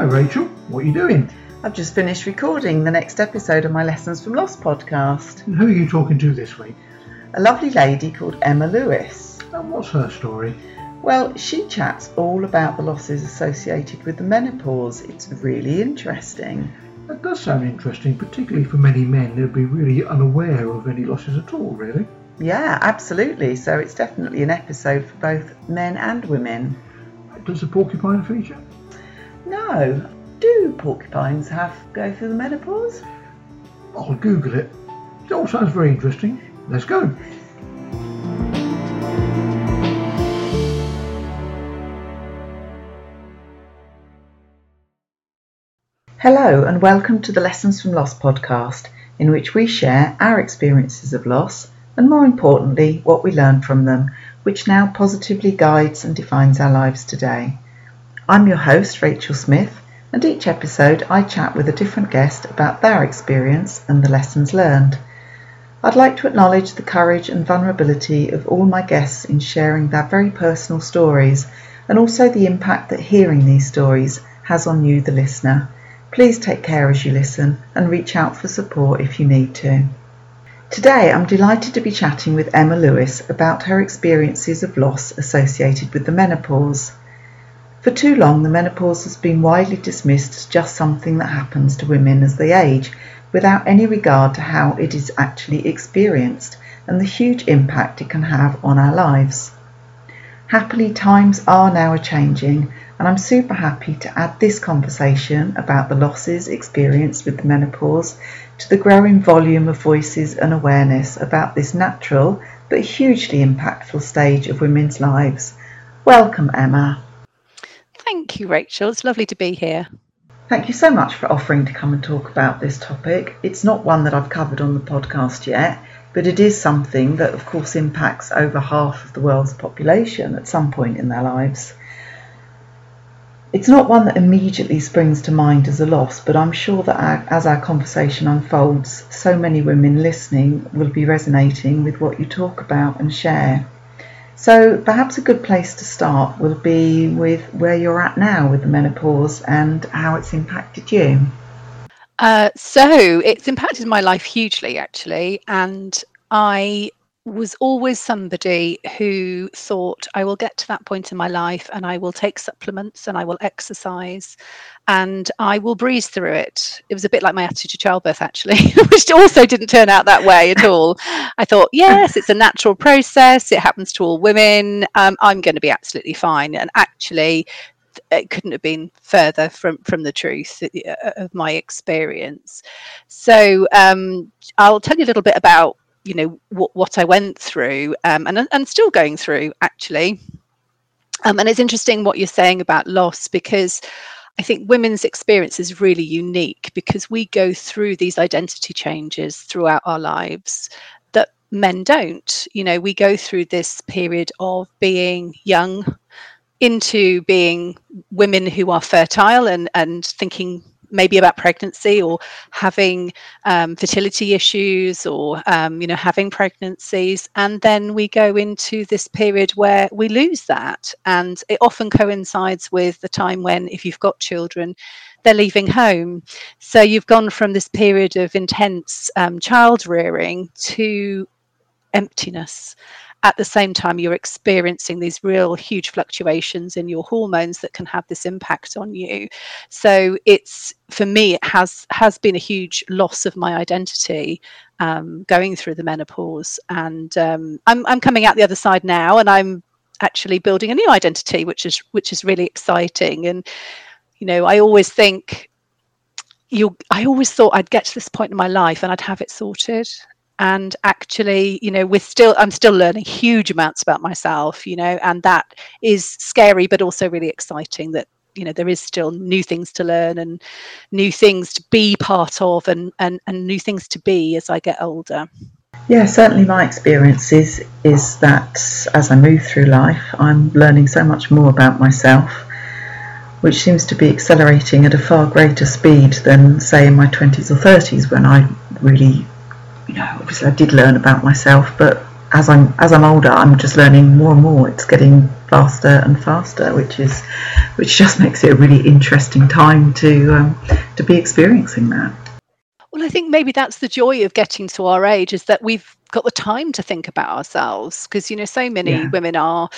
Hi Rachel, what are you doing? I've just finished recording the next episode of my Lessons from Loss podcast. And who are you talking to this week? A lovely lady called Emma Lewis. And what's her story? Well, she chats all about the losses associated with the menopause. It's really interesting. That does sound interesting, particularly for many men who'd be really unaware of any losses at all, really. Yeah, absolutely. So it's definitely an episode for both men and women. Does the porcupine feature? No. Do porcupines have go through the menopause? I'll Google it. It all sounds very interesting. Let's go. Hello, and welcome to the Lessons from Loss podcast, in which we share our experiences of loss and, more importantly, what we learned from them, which now positively guides and defines our lives today. I'm your host, Rachel Smith, and each episode I chat with a different guest about their experience and the lessons learned. I'd like to acknowledge the courage and vulnerability of all my guests in sharing their very personal stories and also the impact that hearing these stories has on you, the listener. Please take care as you listen and reach out for support if you need to. Today I'm delighted to be chatting with Emma Lewis about her experiences of loss associated with the menopause. For too long, the menopause has been widely dismissed as just something that happens to women as they age, without any regard to how it is actually experienced and the huge impact it can have on our lives. Happily, times are now changing, and I'm super happy to add this conversation about the losses experienced with the menopause to the growing volume of voices and awareness about this natural but hugely impactful stage of women's lives. Welcome, Emma. Thank you, Rachel. It's lovely to be here. Thank you so much for offering to come and talk about this topic. It's not one that I've covered on the podcast yet, but it is something that, of course, impacts over half of the world's population at some point in their lives. It's not one that immediately springs to mind as a loss, but I'm sure that our, as our conversation unfolds, so many women listening will be resonating with what you talk about and share. So perhaps a good place to start will be with where you're at now with the menopause and how it's impacted you. Uh, so it's impacted my life hugely, actually, and I was always somebody who thought I will get to that point in my life and I will take supplements and I will exercise and I will breeze through it. It was a bit like my attitude to childbirth, actually, which also didn't turn out that way at all. I thought, yes, it's a natural process. It happens to all women. Um, I'm going to be absolutely fine. And actually, it couldn't have been further from from the truth uh, of my experience. So um, I'll tell you a little bit about you know what, what I went through um, and and still going through actually. Um, and it's interesting what you're saying about loss because I think women's experience is really unique because we go through these identity changes throughout our lives that men don't. You know, we go through this period of being young into being women who are fertile and and thinking maybe about pregnancy or having um, fertility issues or um, you know having pregnancies. And then we go into this period where we lose that. And it often coincides with the time when if you've got children they're leaving home. So you've gone from this period of intense um, child rearing to emptiness at the same time you're experiencing these real huge fluctuations in your hormones that can have this impact on you. So it's for me it has has been a huge loss of my identity um, going through the menopause. And um, I'm, I'm coming out the other side now and i'm actually building a new identity which is which is really exciting. And you know i always think you i always thought i'd get to this point in my life and i'd have it sorted and actually you know we're still i'm still learning huge amounts about myself you know and that is scary but also really exciting that you know there is still new things to learn and new things to be part of and and, and new things to be as i get older. Yeah certainly my experience is is that as i move through life i'm learning so much more about myself which seems to be accelerating at a far greater speed than say in my 20s or 30s when i really you know, obviously I did learn about myself, but as I'm as I'm older, I'm just learning more and more. It's getting faster and faster, which is which just makes it a really interesting time to um, to be experiencing that. Well, I think maybe that's the joy of getting to our age is that we've got the time to think about ourselves because you know so many yeah. women are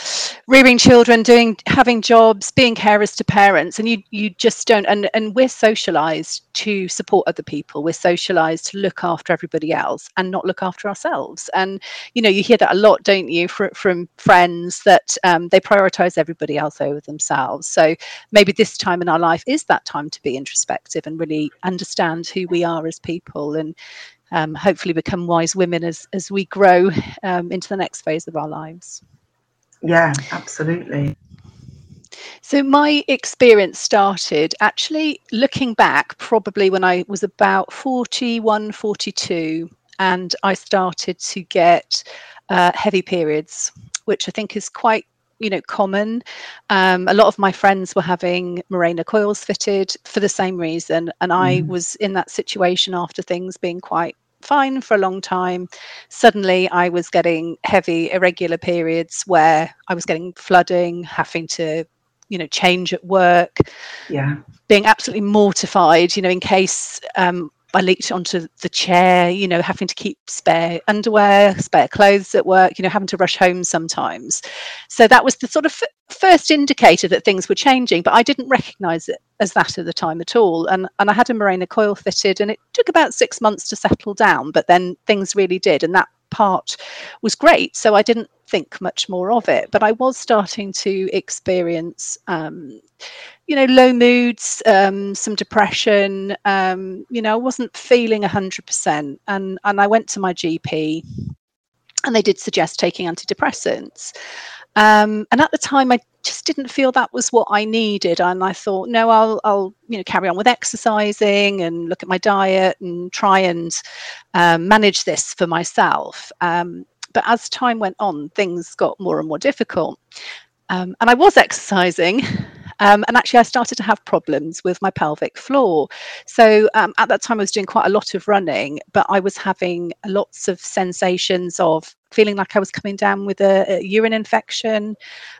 rearing children doing having jobs being carers to parents and you you just don't and and we're socialized to support other people. We're socialized to look after everybody else and not look after ourselves. And you know you hear that a lot don't you from, from friends that um, they prioritize everybody else over themselves. So maybe this time in our life is that time to be introspective and really understand who we are as people and um, hopefully become wise women as as we grow um, into the next phase of our lives. Yeah, absolutely. So my experience started actually looking back probably when I was about 41, 42, and I started to get uh, heavy periods, which I think is quite you know common um, a lot of my friends were having Mirena coils fitted for the same reason and i mm. was in that situation after things being quite fine for a long time. Suddenly, I was getting heavy, irregular periods where I was getting flooding, having to, you know, change at work. Yeah. Being absolutely mortified, you know, in case um, I leaked onto the chair, you know, having to keep spare underwear, spare clothes at work, you know, having to rush home sometimes. So that was the sort of first indicator that things were changing, but I didn't recognize it as that at the time at all. And and I had a Mirena coil fitted and it took about 6 months to settle down, but then things really did and that part was great. So I didn't think much more of it. But I was starting to experience, um, you know, low moods, um, some depression. Um, you know, I wasn't feeling 100%. And, and I went to my GP and they did suggest taking antidepressants. Um, and at the time, I just didn't feel that was what I needed, and I thought, no, I'll, I'll, you know, carry on with exercising and look at my diet and try and um, manage this for myself. Um, but as time went on, things got more and more difficult. Um, and I was exercising. Um, and actually, I started to have problems with my pelvic floor. So um, at that time, I was doing quite a lot of running, but I was having lots of sensations of feeling like I was coming down with a, a urine infection,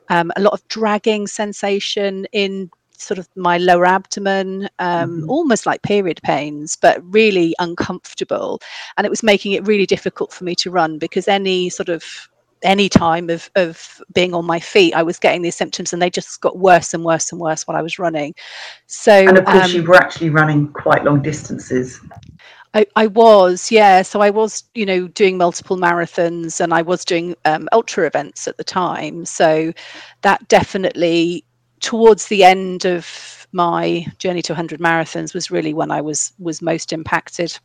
um, a lot of dragging sensation in sort of my lower abdomen, um, mm-hmm. almost like period pains, but really uncomfortable. And it was making it really difficult for me to run because any sort of any time of, of being on my feet, I was getting these symptoms and they just got worse and worse and worse while I was running. So, and of course, um, you were actually running quite long distances. I, I was, yeah. So I was, you know, doing multiple marathons and I was doing um, ultra events at the time. So that definitely towards the end of my journey to 100 marathons was really when I was was most impacted.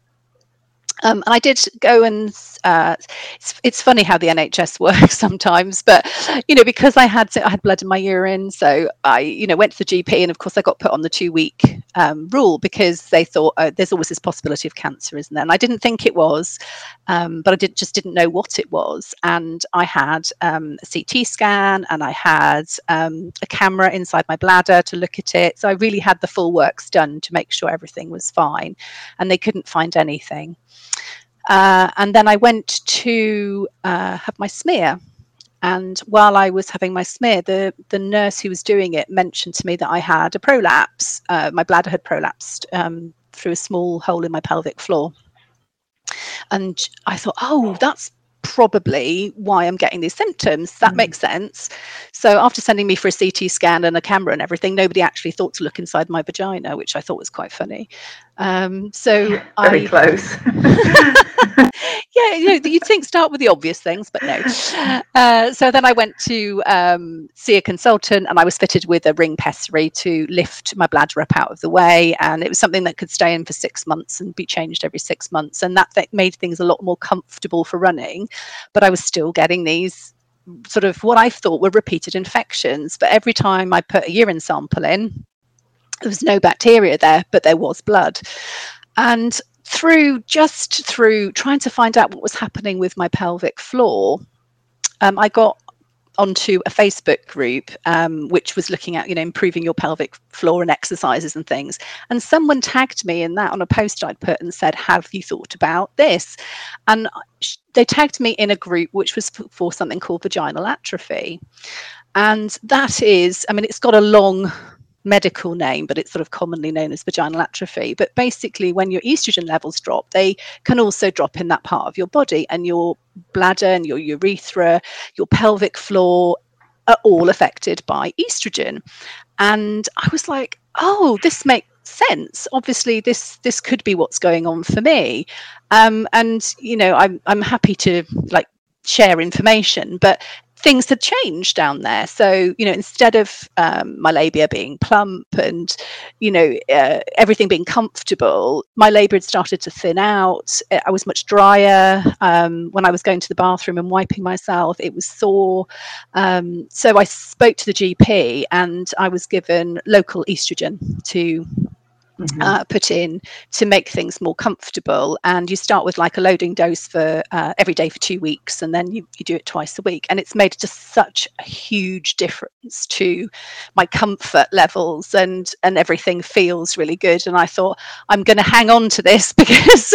Um, and I did go and uh, it's, it's funny how the NHS works sometimes, but you know because I had I had blood in my urine, so I you know went to the GP, and of course I got put on the two week um, rule because they thought oh, there's always this possibility of cancer, isn't there? And I didn't think it was, um, but I did just didn't know what it was, and I had um, a CT scan and I had um, a camera inside my bladder to look at it, so I really had the full works done to make sure everything was fine, and they couldn't find anything. Uh, and then I went to uh, have my smear. And while I was having my smear, the, the nurse who was doing it mentioned to me that I had a prolapse. Uh, my bladder had prolapsed um, through a small hole in my pelvic floor. And I thought, oh, that's probably why I'm getting these symptoms. That mm. makes sense. So after sending me for a CT scan and a camera and everything, nobody actually thought to look inside my vagina, which I thought was quite funny. Um, so very I, close. yeah, you know, you'd think start with the obvious things, but no. Uh, so then I went to um, see a consultant, and I was fitted with a ring pessary to lift my bladder up out of the way, and it was something that could stay in for six months and be changed every six months, and that, that made things a lot more comfortable for running. But I was still getting these sort of what I thought were repeated infections. But every time I put a urine sample in, there was no bacteria there, but there was blood. And through just through trying to find out what was happening with my pelvic floor, um, I got onto a Facebook group um, which was looking at you know improving your pelvic floor and exercises and things. And someone tagged me in that on a post I'd put and said, "Have you thought about this?" And they tagged me in a group which was for something called vaginal atrophy. And that is, I mean, it's got a long medical name, but it's sort of commonly known as vaginal atrophy. But basically, when your estrogen levels drop, they can also drop in that part of your body, and your bladder and your urethra, your pelvic floor are all affected by estrogen. And I was like, oh, this makes sense obviously this this could be what's going on for me um and you know i'm i'm happy to like share information but things had changed down there. So, you know, instead of um, my labia being plump and, you know, uh, everything being comfortable, my labia had started to thin out. I was much drier. Um, when I was going to the bathroom and wiping myself, it was sore. Um, so I spoke to the GP and I was given local estrogen to mm-hmm. uh, put in to make things more comfortable. And you start with like a loading dose for uh, every day for two weeks, and then you, you do it twice a week. And it's made just such a huge difference to my comfort levels, and and everything feels really good. And I thought I'm going to hang on to this because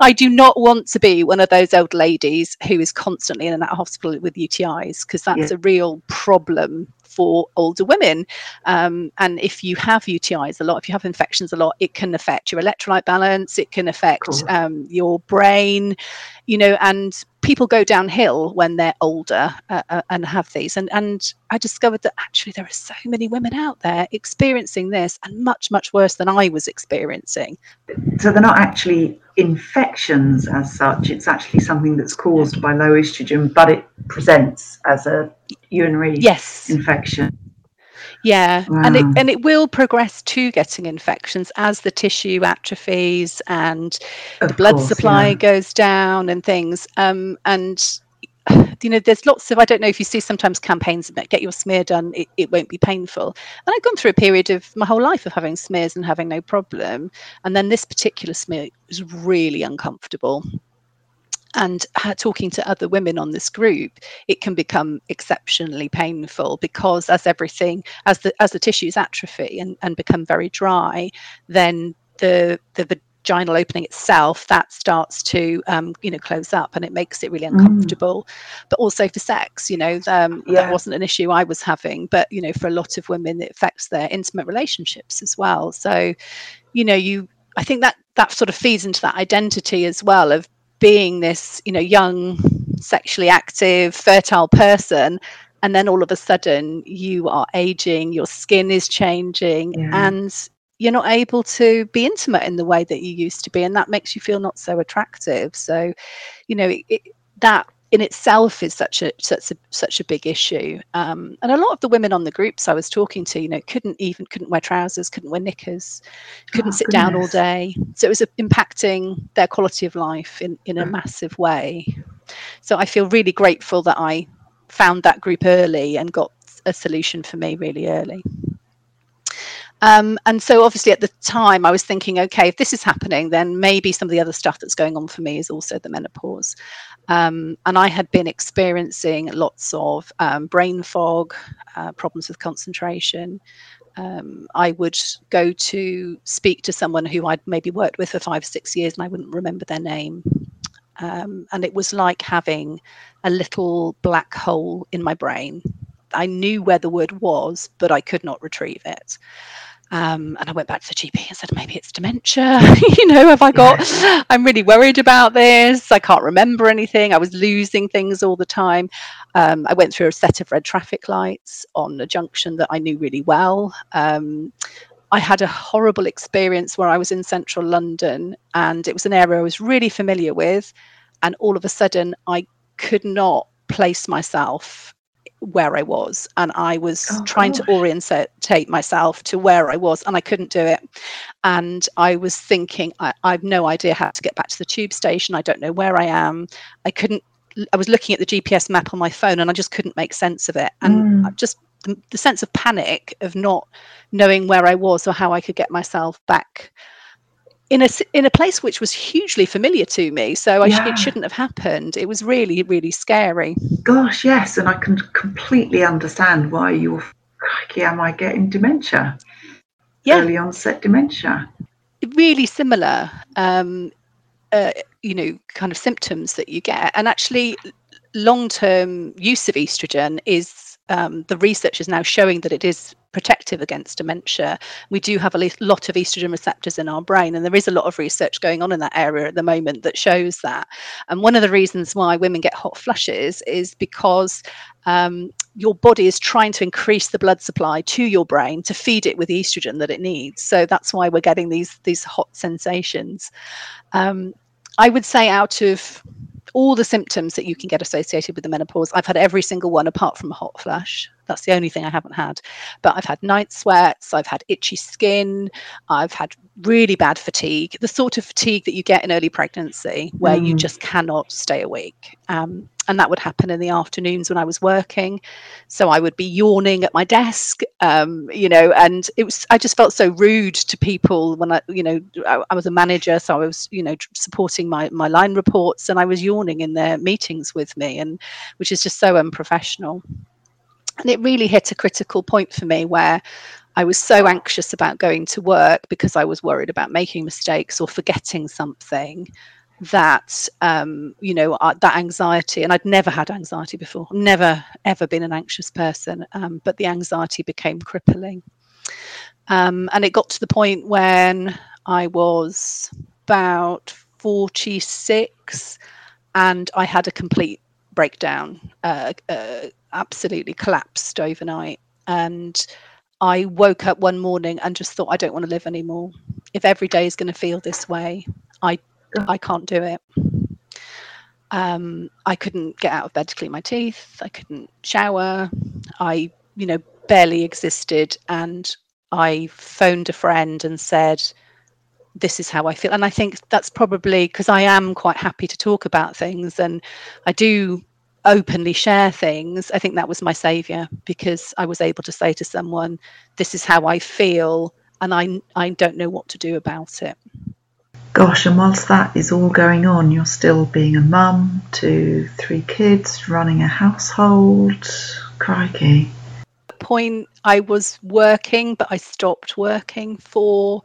I do not want to be one of those old ladies who is constantly in and out of hospital with UTIs because that's yeah. a real problem for older women. Um, and if you have UTIs a lot, if you have infections a lot, it can affect your electrolyte balance, it can affect cool. um, your brain, you know, and people go downhill when they're older uh, uh, and have these. And, and I discovered that actually there are so many women out there experiencing this and much, much worse than I was experiencing. So they're not actually infections as such, it's actually something that's caused by low estrogen, but it presents as a urinary yes. infection. Yeah, wow. and it and it will progress to getting infections as the tissue atrophies and of the blood course, supply yeah. goes down and things. Um, and you know, there's lots of I don't know if you see sometimes campaigns about get your smear done, it, it won't be painful. And I've gone through a period of my whole life of having smears and having no problem, and then this particular smear was really uncomfortable and talking to other women on this group it can become exceptionally painful because as everything as the as the tissues atrophy and, and become very dry then the the vaginal opening itself that starts to um, you know close up and it makes it really mm. uncomfortable mm. but also for sex you know um, yeah. that wasn't an issue i was having but you know for a lot of women it affects their intimate relationships as well so you know you i think that that sort of feeds into that identity as well of being this you know young sexually active fertile person and then all of a sudden you are aging your skin is changing yeah. and you're not able to be intimate in the way that you used to be and that makes you feel not so attractive so you know it, it, that in itself is such a such a such a big issue um, and a lot of the women on the groups i was talking to you know couldn't even couldn't wear trousers couldn't wear knickers couldn't oh, sit goodness. down all day so it was impacting their quality of life in in a mm. massive way so i feel really grateful that i found that group early and got a solution for me really early um, and so obviously at the time I was thinking, okay, if this is happening, then maybe some of the other stuff that's going on for me is also the menopause. Um, and I had been experiencing lots of um, brain fog, uh, problems with concentration. Um, I would go to speak to someone who I'd maybe worked with for five, or six years, and I wouldn't remember their name. Um, and it was like having a little black hole in my brain. I knew where the word was, but I could not retrieve it. Um, and I went back to the GP and said, maybe it's dementia. you know, have I got, I'm really worried about this. I can't remember anything. I was losing things all the time. Um, I went through a set of red traffic lights on a junction that I knew really well. Um, I had a horrible experience where I was in central London and it was an area I was really familiar with. And all of a sudden, I could not place myself where I was, and I was oh, trying gosh. to orientate myself to where I was, and I couldn't do it. And I was thinking, I, I have no idea how to get back to the tube station. I don't know where I am. I couldn't. I was looking at the GPS map on my phone, and I just couldn't make sense of it. And mm. just the, the sense of panic of not knowing where I was or how I could get myself back in a in a place which was hugely familiar to me so yeah. sh- it shouldn't have happened. It was really really scary. Gosh yes and i can completely understand why you're crikey am i getting dementia? Yeah. early onset dementia. Really similar um, uh, you know kind of symptoms that you get. And actually long term use of estrogen is um, the research is now showing that it is protective against dementia. We do have a lot of estrogen receptors in our brain, and there is a lot of research going on in that area at the moment that shows that. And one of the reasons why women get hot flushes is because um, your body is trying to increase the blood supply to your brain to feed it with the estrogen that it needs. So that's why we're getting these these hot sensations. Um, I would say out of all the symptoms that you can get associated with the menopause. I've had every single one apart from a hot flush. That's the only thing I haven't had. But I've had night sweats, I've had itchy skin, I've had really bad fatigue, the sort of fatigue that you get in early pregnancy where mm. you just cannot stay awake. Um, and that would happen in the afternoons when I was working. So I would be yawning at my desk, um, you know, and it was I just felt so rude to people when I, you know, I, I was a manager, so I was, you know, supporting my my line reports, and I was yawning in their meetings with me, and which is just so unprofessional. And it really hit a critical point for me where I was so anxious about going to work because I was worried about making mistakes or forgetting something that um, you know uh, that anxiety and i'd never had anxiety before. Never ever been an anxious person um, but the anxiety became crippling. Um, and it got to the point when i was about 46 and i had a complete breakdown uh, uh, absolutely collapsed overnight. And I woke up one morning and just thought, I don't want to live anymore. If every day is going to feel this way, I I can't do it. Um, I couldn't get out of bed to clean my teeth. I couldn't shower. I, you know, barely existed. And I phoned a friend and said, This is how I feel. And I think that's probably because I am quite happy to talk about things and I do openly share things. I think that was my savior because I was able to say to someone, This is how I feel. And I, I don't know what to do about it. Gosh, and whilst that is all going on, you're still being a mum to three kids, running a household. Crikey. At the point I was working, but I stopped working for.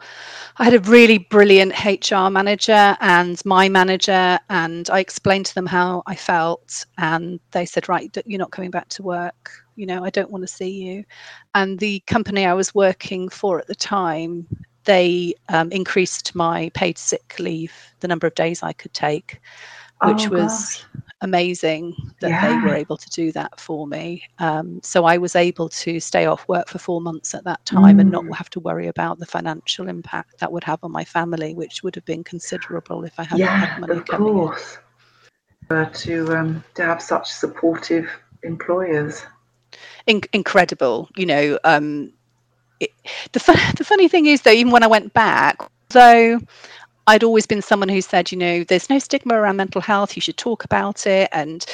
I had a really brilliant HR manager and my manager, and I explained to them how I felt, and they said, "Right, you're not coming back to work. You know, I don't want to see you." And the company I was working for at the time they um, increased my paid sick leave, the number of days I could take, which oh, was gosh. amazing that yeah. they were able to do that for me. Um, so I was able to stay off work for four months at that time mm. and not mm. have to worry about the financial impact that would have on my family, which would have been considerable if I hadn't yeah, had money of coming course. in. to um, to have such supportive employers. In- incredible, you know. Um, it, the fun, the funny thing is though, even when I went back, though I'd always been someone who said, you know, there's no stigma around mental health. You should talk about it, and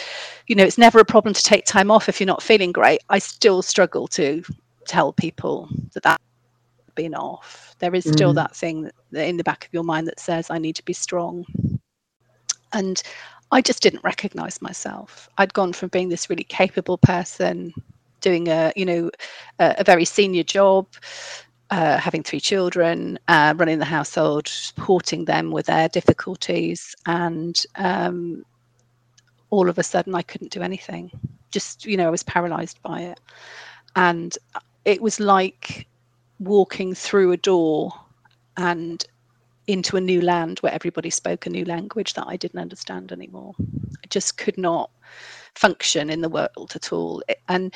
you know, it's never a problem to take time off if you're not feeling great. I still struggle to tell people that that's been off. There is still mm. that thing that, in the back of your mind that says, I need to be strong. And I just didn't recognize myself. I'd gone from being this really capable person doing a you know a, a very senior job uh, having three children, uh, running the household, supporting them with their difficulties, and um, all of a sudden I couldn't do anything. Just you know, I was paralysed by it, and it was like walking through a door and into a new land where everybody spoke a new language that I didn't understand anymore. I just could not function in the world at all, and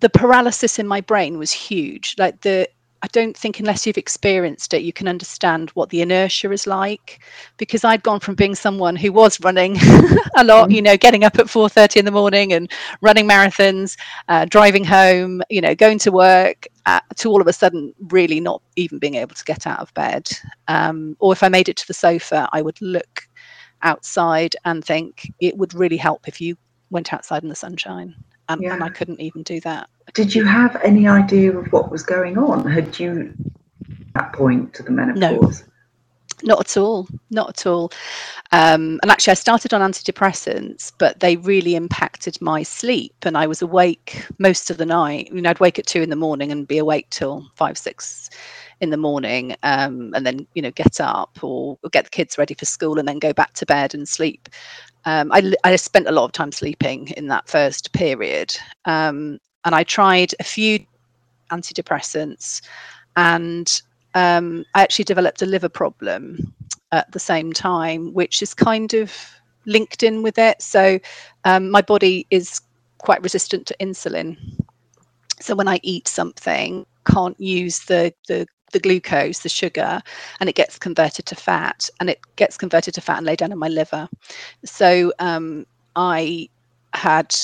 the paralysis in my brain was huge. Like the I don't think unless you've experienced it, you can understand what the inertia is like. Because I'd gone from being someone who was running a lot, mm. you know, getting up at four thirty in the morning and running marathons, uh, driving home, you know, going to work, uh, to all of a sudden really not even being able to get out of bed. Um, or if I made it to the sofa, I would look outside and think it would really help if you went outside in the sunshine and, yeah. and I couldn't even do that. Did you have any idea of what was going on? Had you that point to the menopause? No. Not at all, not at all. Um, and actually, I started on antidepressants, but they really impacted my sleep, and I was awake most of the night. You know, I'd wake at two in the morning and be awake till five, six in the morning um, and then you know get up or, or, get the kids ready for school and then go back to bed and sleep um, I, I, spent a lot of time sleeping in that first period um, and i tried a few antidepressants and um, i actually developed a liver problem at the same time which is kind of linked in with it. So um, my body is quite resistant to insulin. So when I eat something, can't use the the the glucose, the sugar, and it gets converted to fat, and it gets converted to fat and laid down in my liver. So um, I had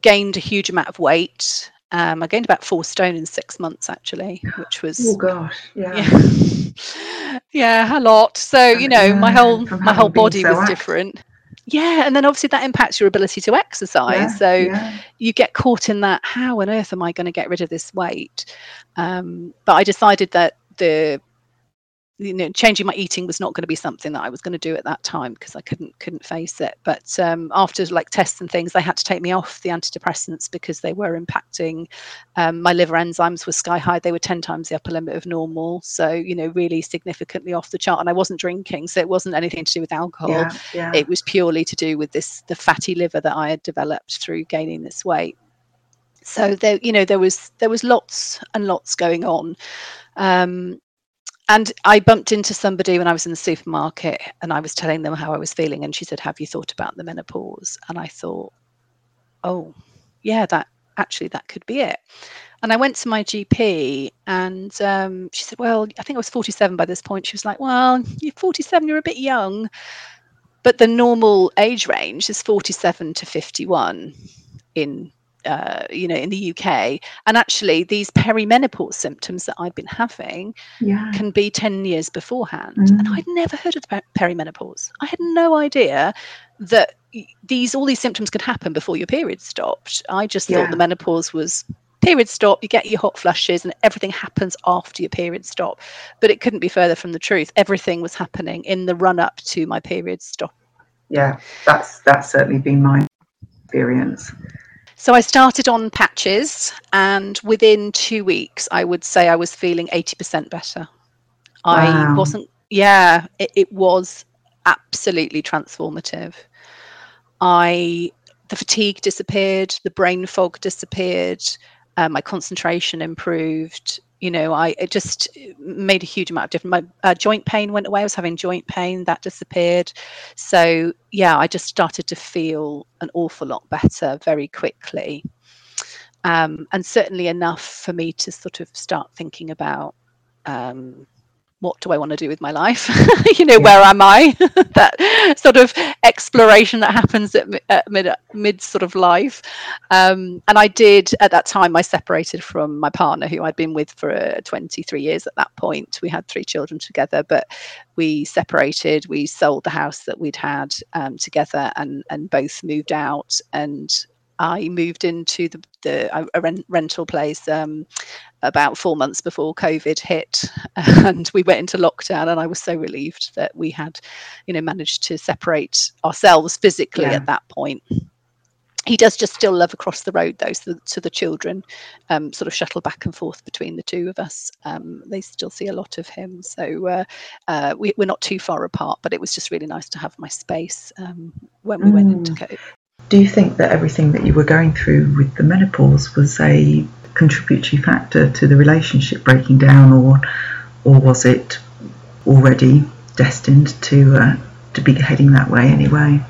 gained a huge amount of weight. Um, I gained about four stone in six months, actually, which was oh gosh, yeah, yeah, yeah a lot. So you know, my whole my whole body so was active. different yeah and then obviously that impacts your ability to exercise yeah, so yeah. you get caught in that how on earth am i going to get rid of this weight um, but i decided that the you know changing my eating was not going to be something that I was going to do at that time because I couldn't couldn't face it. But um, after like tests and things they had to take me off the antidepressants because they were impacting um, my liver enzymes were sky high. They were 10 times the upper limit of normal. So you know really significantly off the chart. And I wasn't drinking so it wasn't anything to do with alcohol. Yeah, yeah. it was purely to do with this the fatty liver that I had developed through gaining this weight. So there you know there was there was lots and lots going on. Um, and I bumped into somebody when I was in the supermarket and I was telling them how I was feeling. And she said, Have you thought about the menopause? And I thought, Oh, yeah, that actually that could be it. And I went to my GP and um, she said, Well, I think I was 47 by this point. She was like, Well, you're 47, you're a bit young. But the normal age range is 47 to 51 in uh, you know, in the UK. And actually, these perimenopause symptoms that I've been having yeah. can be 10 years beforehand. Mm. And I'd never heard of the perimenopause. I had no idea that these all these symptoms could happen before your period stopped. I just yeah. thought the menopause was period stop, you get your hot flushes, and everything happens after your period stop. But it couldn't be further from the truth. Everything was happening in the run up to my period stop. Yeah, that's that's certainly been my experience. So I started on patches, and within two weeks, I would say I was feeling 80% better. Wow. I wasn't, yeah, it, it was absolutely transformative. I, the fatigue disappeared, the brain fog disappeared, uh, my concentration improved you know i it just made a huge amount of difference. My uh, joint pain went away. I was having joint pain that disappeared. So yeah i just started to feel an awful lot better very quickly. Um, and certainly enough for me to sort of start thinking about um, what do I want to do with my life? you know, yeah. where am I? that sort of exploration that happens at, at mid, mid sort of life. Um, and I did at that time. I separated from my partner, who I'd been with for uh, 23 years at that point. We had three children together, but we separated. We sold the house that we'd had um, together, and and both moved out. And I moved into the, the a rent, rental place um, about four months before COVID hit, and we went into lockdown. And I was so relieved that we had, you know, managed to separate ourselves physically yeah. at that point. He does just still love across the road, though, so, so the children um, sort of shuttle back and forth between the two of us. Um, they still see a lot of him, so uh, uh, we, are not too far apart. But it was just really nice to have my space um, when we mm. went into COVID. Do you think that everything that you were going through with the menopause was a contributory factor to the relationship breaking down, or or was it already destined to uh, to be heading that way anyway?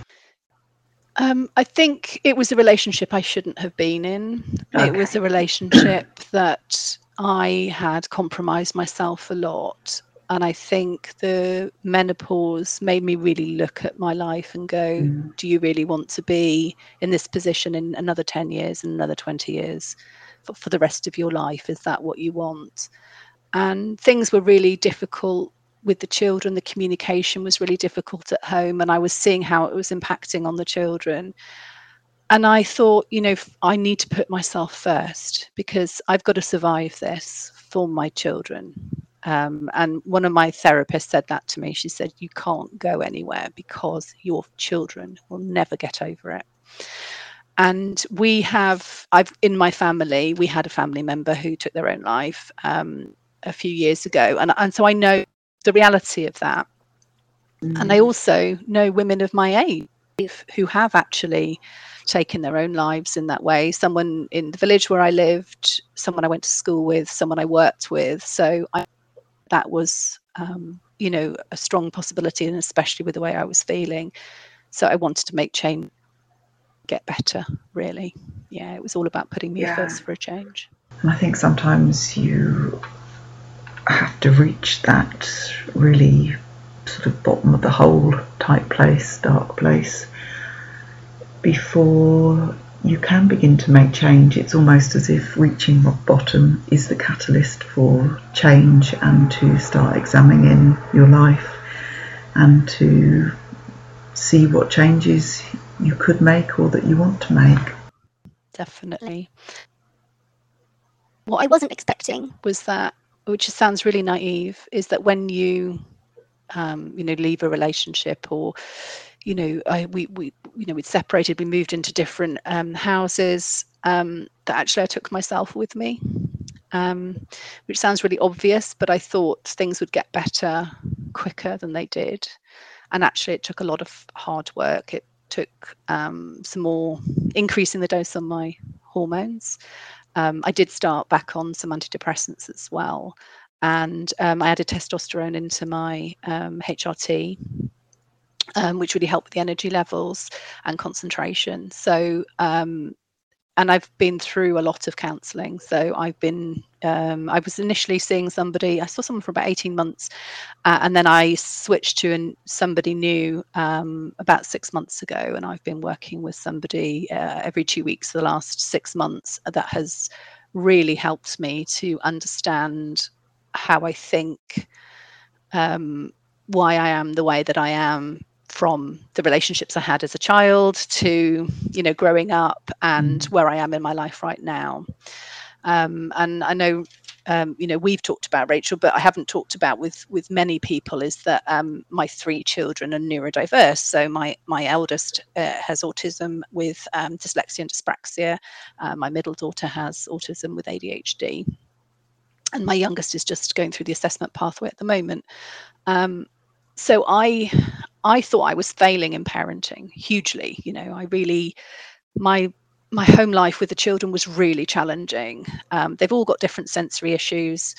Um, I think it was a relationship I shouldn't have been in. Okay. It was a relationship that I had compromised myself a lot and I think the menopause made me really look at my life and go, mm. do you really want to be in this position in another 10 years and another 20 years for, for the rest of your life? Is that what you want? And things were really difficult with the children. The communication was really difficult at home, and I was seeing how it was impacting on the children. And I thought, you know, I need to put myself first because I've got to survive this for my children um, and one of my therapists said that to me. She said, You can't go anywhere because your children will never get over it. And we have, I've in my family, we had a family member who took their own life. Um, a few years ago, and and so I know the reality of that. Mm. And I mm. also know women of my age who have actually taken their own lives in that way. Someone in the village where I lived, someone I went to school with, someone I worked with. So I, that was, um, you know, a strong possibility, and especially with the way I was feeling. So I wanted to make change, get better. Really, yeah, it was all about putting me yeah. first for a change. And I think sometimes you have to reach that really sort of bottom of the hole type place, dark place, before you can begin to make change. It's almost as if reaching rock bottom is the catalyst for change and to start examining your life and to see what changes you could make or that you want to make. Definitely. What I wasn't expecting was that, which sounds really naive, is that when you um, you know leave a relationship or you know I, we we you know we'd separated we moved into different um, houses um, that actually I took myself with me. Um, which sounds really obvious but I thought things would get better quicker than they did. And actually it took a lot of hard work. It took um, some more increase in the dose on my hormones. Um, I did start back on some antidepressants as well. And um, I added testosterone into my HRT, um, which really help with the energy levels and concentration. So, um, and I've been through a lot of counselling. So I've been, um, I was initially seeing somebody. I saw someone for about eighteen months, uh, and then I switched to an, somebody new um, about six months ago, and I've been working with somebody uh, every two weeks for the last six months. That has really helped me to understand how I think, um, why I am the way that I am from the relationships I had as a child to, you know, growing up and mm. where I am in my life right now. Um, and I know, um, you know, we've talked about Rachel, but I haven't talked about with with many people is that um, my three children are neurodiverse. So my my eldest uh, has autism with um, dyslexia and dyspraxia. Uh, my middle daughter has autism with ADHD and my youngest is just going through the assessment pathway at the moment. Um, so I I thought I was failing in parenting hugely. You know, I really my my home life with the children was really challenging. Um, they've all got different sensory issues.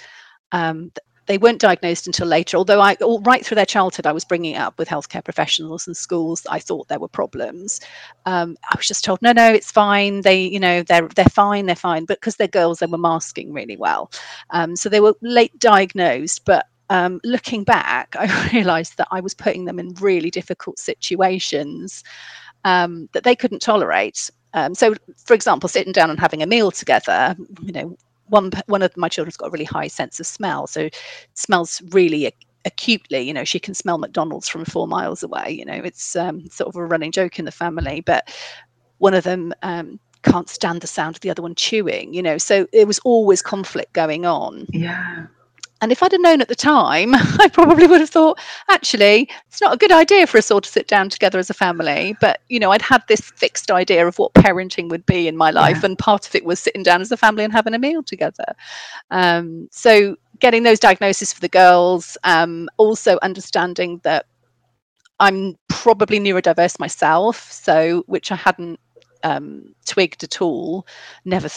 Um, they weren't diagnosed until later, although I, all right through their childhood, I was bringing it up with healthcare professionals and schools. I thought there were problems. Um, I was just told, no, no, it's fine. They, you know, they're they're fine, they're fine. But because they're girls, they were masking really well. Um, so they were late diagnosed, but um, looking back, I realized that I was putting them in really difficult situations um, that they couldn't tolerate. Um, so, for example, sitting down and having a meal together, you know, one one of my children's got a really high sense of smell, so smells really acutely. You know, she can smell McDonald's from four miles away. You know, it's um, sort of a running joke in the family. But one of them um, can't stand the sound of the other one chewing. You know, so there was always conflict going on. Yeah. And if I'd have known at the time, I probably would have thought, actually, it's not a good idea for us all to sit down together as a family. But, you know, I'd had this fixed idea of what parenting would be in my life. Yeah. And part of it was sitting down as a family and having a meal together. Um, so getting those diagnoses for the girls, um, also understanding that I'm probably neurodiverse myself, so which I hadn't um, twigged at all. Never,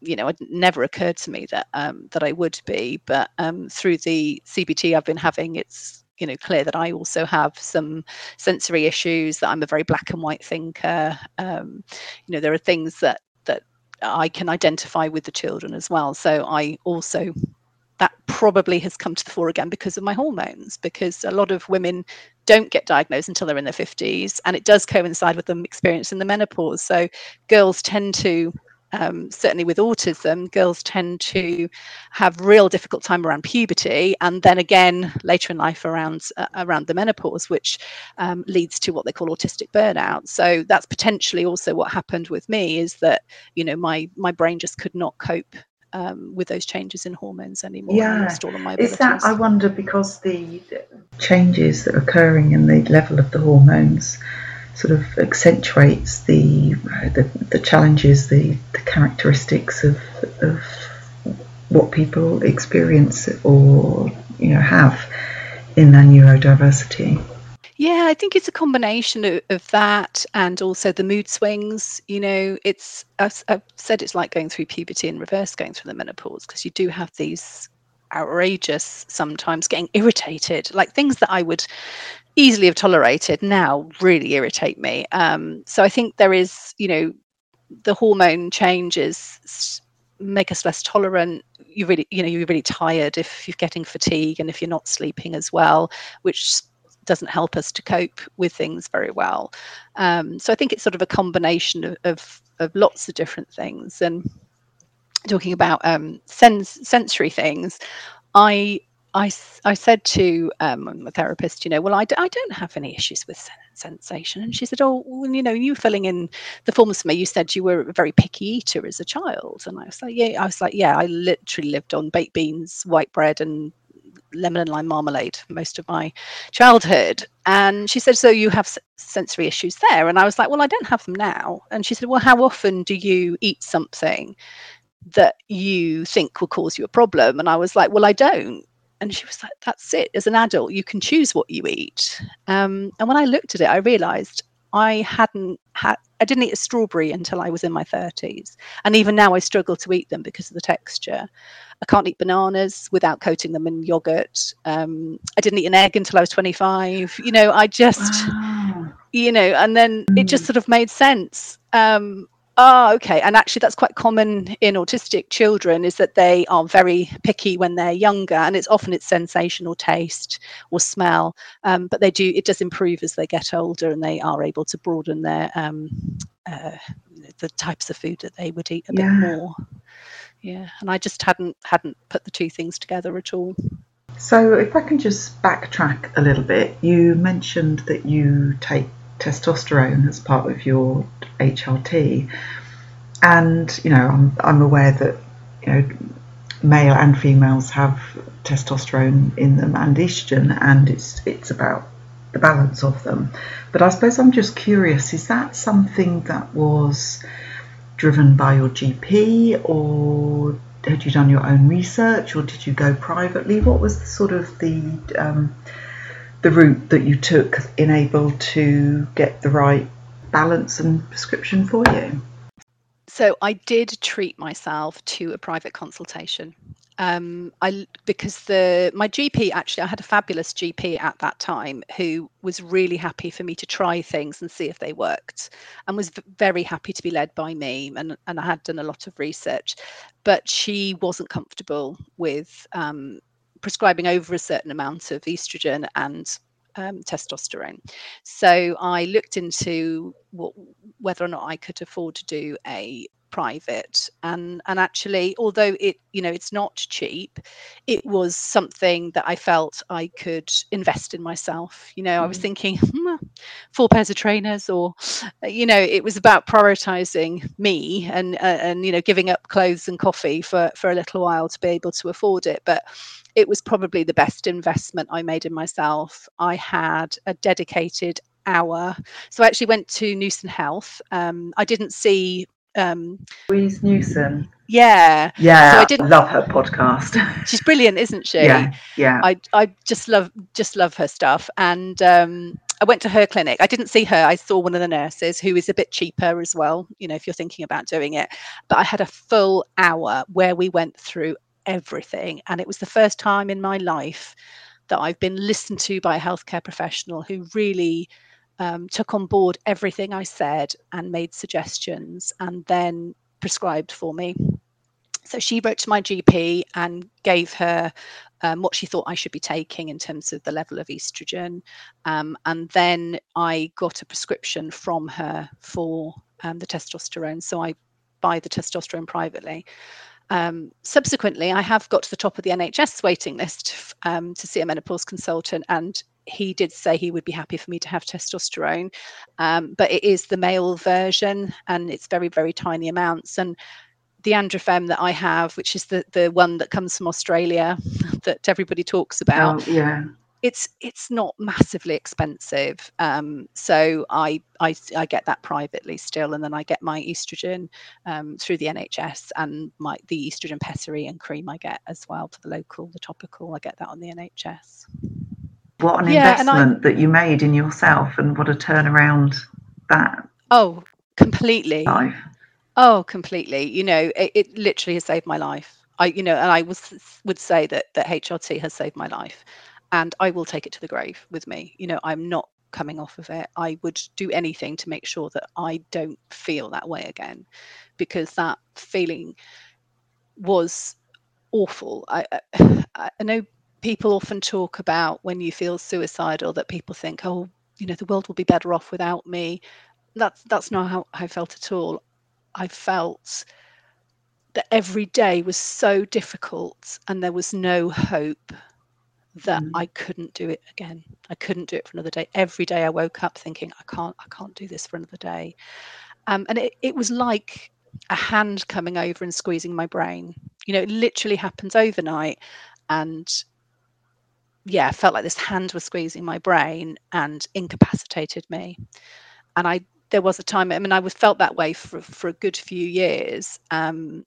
you know, it never occurred to me that um, that I would be. But um, through the CBT I've been having, it's you know clear that I also have some sensory issues. That I'm a very black and white thinker. Um, you know, there are things that that I can identify with the children as well. So I also that probably has come to the fore again because of my hormones because a lot of women don't get diagnosed until they're in their 50s and it does coincide with them experiencing the menopause. So girls tend to um, certainly with autism girls tend to have real difficult time around puberty and then again later in life around uh, around the menopause which um, leads to what they call autistic burnout. So that's potentially also what happened with me is that you know my my brain just could not cope um, with those changes in hormones anymore. Yeah, is that I wonder because the changes that are occurring in the level of the hormones sort of accentuates the the, the challenges, the, the characteristics of, of what people experience or you know have in their neurodiversity. Yeah, I think it's a combination of, of that and also the mood swings. You know, it's I've, I've said it's like going through puberty in reverse, going through the menopause because you do have these outrageous sometimes getting irritated like things that i would easily have tolerated now really irritate me um, so i think there is you know the hormone changes make us less tolerant you really you know you're really tired if you're getting fatigue and if you're not sleeping as well which doesn't help us to cope with things very well um, so i think it's sort of a combination of, of, of lots of different things and talking about um, sens- sensory things, I, I, I said to um, a therapist, you know, well, I d- I don't have any issues with sensation. And she said, oh, well, you know, you filling in the forms for me, you said you were a very picky eater as a child. And I was like, yeah, I was like, yeah, I literally lived on baked beans, white bread and lemon and lime marmalade most of my childhood. And she said, So you have s- sensory issues there? And I was like, Well, I don't have them now. And she said, Well, how often do you eat something that you think will cause you a problem. And I was like, well, I don't. And she was like, that's it. As an adult, you can choose what you eat. Um, and when I looked at it, I realized I hadn't had, I didn't eat a strawberry until I was in my 30s. And even now, I struggle to eat them because of the texture. I can't eat bananas without coating them in yogurt. Um, I didn't eat an egg until I was 25. You know, I just, wow. you know, and then it just mm. sort of made sense. Um, Oh, okay. And actually, that's quite common in autistic children is that they are very picky when they're younger, and it's often it's sensation or taste or smell. Um, but they do it does improve as they get older, and they are able to broaden their um, uh, the types of food that they would eat a yeah. bit more. Yeah, and I just hadn't hadn't put the two things together at all. So, if I can just backtrack a little bit, you mentioned that you take testosterone as part of your HRT. And, you know, I'm, I'm aware that, you know, male and females have testosterone in them and estrogen, and it's, it's about the balance of them. But I suppose I'm just curious is that something that was driven by your GP, or had you done your own research, or did you go privately? What was the sort of the um, the route that you took enabled to get the right balance and prescription for you? So I did treat myself to a private consultation. Um, I because the my GP actually I had a fabulous GP at that time who was really happy for me to try things and see if they worked, and was very happy to be led by me. and And I had done a lot of research, but she wasn't comfortable with um, prescribing over a certain amount of estrogen and um, testosterone. So I looked into what, whether or not I could afford to do a private and and actually although it you know it's not cheap it was something that i felt i could invest in myself you know mm. i was mm. thinking hmm, four pairs of trainers or you know it was about prioritizing me and uh, and you know giving up clothes and coffee for for a little while to be able to afford it but it was probably the best investment i made in myself i had a dedicated hour. So I actually went to Newson Health. Um, I didn't see um, Louise Newson. Yeah, yeah. So I didn't love her podcast. she's brilliant, isn't she? Yeah, yeah. I I just love just love her stuff, and um, I went to her clinic. I didn't see her. I saw one of the nurses who is a bit cheaper as well. You know, if you're thinking about doing it, but I had a full hour where we went through everything, and it was the first time in my life that I've been listened to by a healthcare professional who really um, took on board everything I said and made suggestions and then prescribed for me. So she wrote to my GP and gave her um, what she thought I should be taking in terms of the level of estrogen. Um, and then I got a prescription from her for um, the testosterone. So I buy the testosterone privately. Um, subsequently, I have got to the top of the NHS waiting list um, to see a menopause consultant, and he did say he would be happy for me to have testosterone, um, but it is the male version and it's very, very tiny amounts. And the AndroFeme that I have, which is the, the one that comes from Australia that everybody talks about. Oh, yeah. it's it's not massively expensive. Um, so I, I I get that privately still, and then I get my estrogen um, through the NHS and my the estrogen pessary and cream I get as well for the local, the topical. I get that on the NHS. What an yeah, investment I, that you made in yourself, and what a turnaround that. Oh, completely. Life. Oh, completely. You know, it, it literally has saved my life. I, you know, and I was would say that that HRT has saved my life, and I will take it to the grave with me. You know, I'm not coming off of it. I would do anything to make sure that I don't feel that way again, because that feeling was awful. I, I, I know people often talk about when you feel suicidal that people think, oh, you know, the world will be better off without me. That's that's not how I felt at all. I felt that every day was so difficult and there was no hope that mm. I couldn't do it again. I couldn't do it for another day. Every day I woke up thinking, I can't, I can't do this for another day. Um, and it, it was like a hand coming over and squeezing my brain. You know, it literally happens overnight. And yeah, I felt like this hand was squeezing my brain and incapacitated me. And I there was a time i mean i was felt that way for, for a good few years um,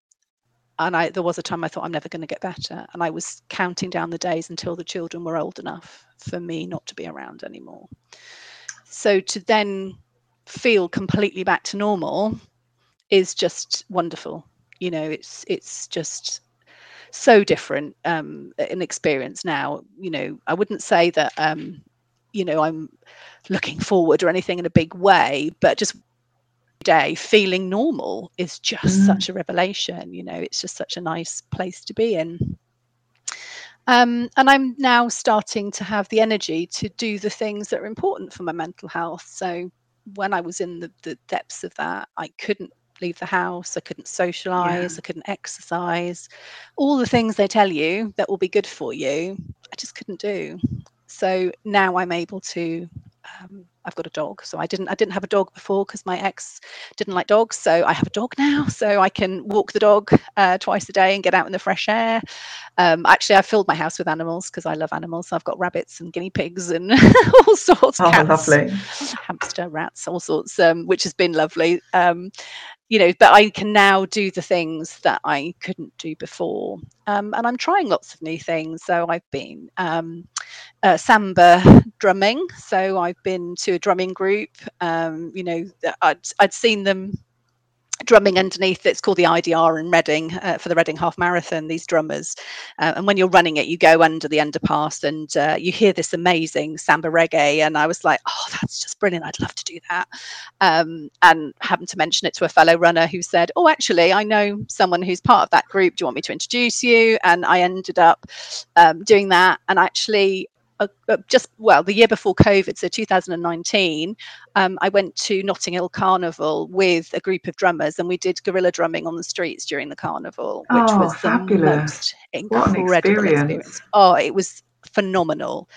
and I, there was a time I thought I'm never going to get better, and I was counting down the days until the children were old enough for me not to be around anymore. So to then feel completely back to normal is just wonderful. You know, it's it's just so different um, an experience now. You know, I wouldn't say that um, you know I'm looking forward or anything in a big way, but just day feeling normal is just mm. such a revelation you know it's just such a nice place to be in um, and i'm now starting to have the energy to do the things that are important for my mental health so when i was in the, the depths of that i couldn't leave the house i couldn't socialize yeah. i couldn't exercise all the things they tell you that will be good for you i just couldn't do so now i'm able to um, I've got a dog. So I didn't I didn't have a dog before because my ex didn't like dogs. So I have a dog now. So I can walk the dog uh, twice a day and get out in the fresh air. Um, actually, I've filled my house with animals because I love animals. So I've got rabbits and guinea pigs and all sorts. Oh, cats, lovely. Hamster, rats, all sorts, um, which has been lovely. Um, you know, but I can now do the things that I couldn't do before. Um, and I'm trying lots of new things. So I've been um, uh, samba drumming. So I've been to a drumming group. Um, you know, I'd, I'd seen them drumming underneath it's called the IDR in Reading uh, for the Reading Half Marathon these drummers. Uh, and when you're running it you go under the underpass and uh, you hear this amazing samba reggae and I was like oh that's just brilliant I'd love to do that. Um, and happened to mention it to a fellow runner who said oh actually I know someone who's part of that group. Do you want me to introduce you? And I ended up um, doing that. And actually uh, uh, just well the year before covid so 2019 um, i went to notting hill carnival with a group of drummers and we did guerrilla drumming on the streets during the carnival which oh, was fabulous. the most incredible experience. experience. oh it was phenomenal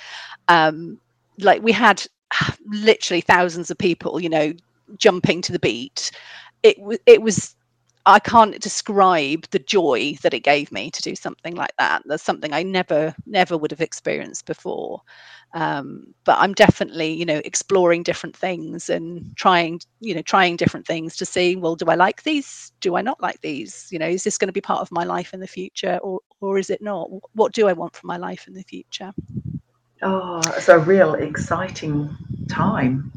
um, like we had literally thousands of people you know jumping to the beat it, it was I can't describe the joy that it gave me to do something like that. That's something I never, never would have experienced before. Um, but I'm definitely, you know, exploring different things and trying, you know, trying different things to see, well, do I like these? Do I not like these? You know, is this going to be part of my life in the future, or or is it not? What do I want for my life in the future? Oh, it's a real exciting time.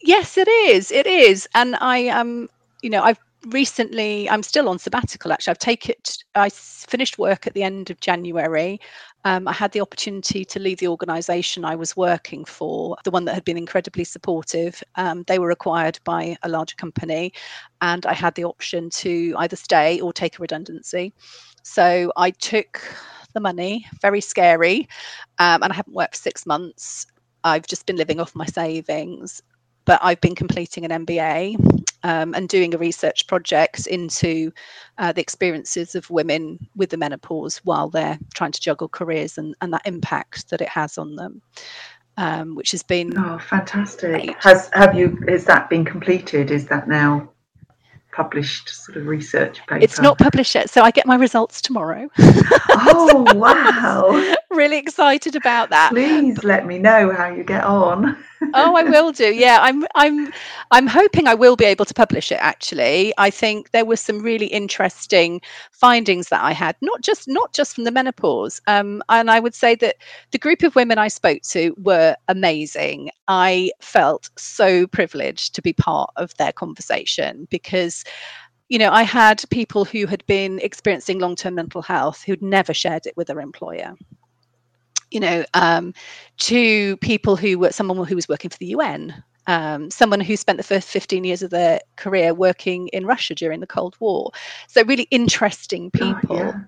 Yes, it is. It is, and I um, you know, I've recently i'm still on sabbatical actually. I've taken i finished work at the end of january. Um, i had the opportunity to leave the organization i was working for the one that had been incredibly supportive. Um, they were acquired by a larger company and i had the option to either stay or take a redundancy. So i took the money very scary um, and i haven't worked for six months. I've just been living off my savings but I've been completing an MBA um, and doing a research project into uh, the experiences of women with the menopause while they're trying to juggle careers and, and that impact that it has on them. Um, which has been oh fantastic great. has have you is that been completed is that now published sort of research paper? It's not published yet, so I get my results tomorrow. Oh wow! really excited about that. Please let me know how you get on. Oh, I will do. Yeah, I'm I'm I'm hoping I will be able to publish it actually. I think there were some really interesting findings that I had, not just not just from the menopause. Um, and I would say that the group of women I spoke to were amazing. I felt so privileged to be part of their conversation because you know, I had people who had been experiencing long term mental health who'd never shared it with their employer. You know, um, to people who were someone who was working for the UN, um, someone who spent the first 15 years of their career working in Russia during the Cold War. So, really interesting people. Oh, yeah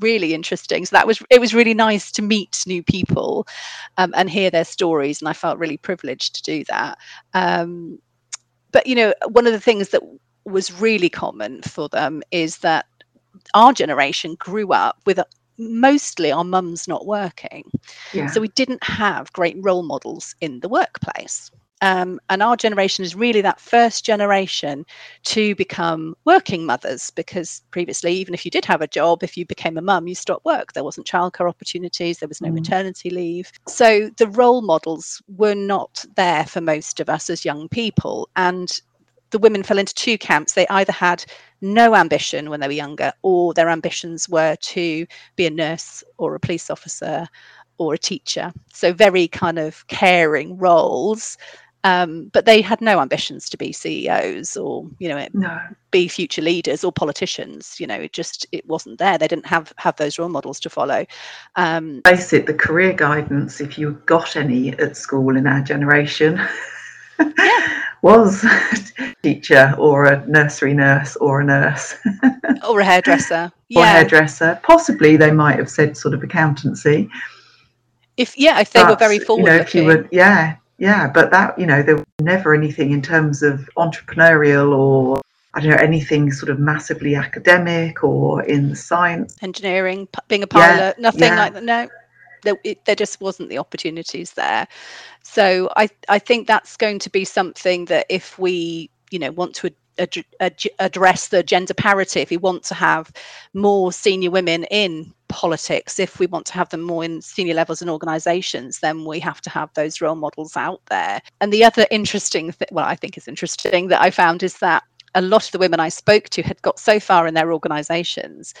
really interesting so that was it was really nice to meet new people um, and hear their stories and i felt really privileged to do that um, but you know one of the things that was really common for them is that our generation grew up with a, mostly our mums not working. Yeah. So we didn't have great role models in the workplace. Um, and our generation is really that first generation to become working mothers because previously, even if you did have a job, if you became a mum, you stopped work. There wasn't childcare opportunities, there was no mm. maternity leave. So the role models were not there for most of us as young people. And the women fell into two camps. They either had no ambition when they were younger, or their ambitions were to be a nurse or a police officer or a teacher. So, very kind of caring roles. Um, but they had no ambitions to be CEOs or, you know, no. be future leaders or politicians. You know, it just it wasn't there. They didn't have have those role models to follow. Um, Face it, the career guidance, if you got any at school in our generation. yeah was a teacher or a nursery nurse or a nurse or a hairdresser yeah. or a hairdresser possibly they might have said sort of accountancy if yeah if they but, were very forward you know, if you were yeah yeah but that you know there was never anything in terms of entrepreneurial or I don't know anything sort of massively academic or in science, engineering, being a pilot, yeah, nothing yeah. like that. No, there, it, there just wasn't the opportunities there. So I I think that's going to be something that if we you know want to ad- ad- address the gender parity, if we want to have more senior women in politics, if we want to have them more in senior levels in organizations, then we have to have those role models out there. And the other interesting thing, well, I think is interesting that I found is that a lot of the women I spoke to had got so far in their organizations.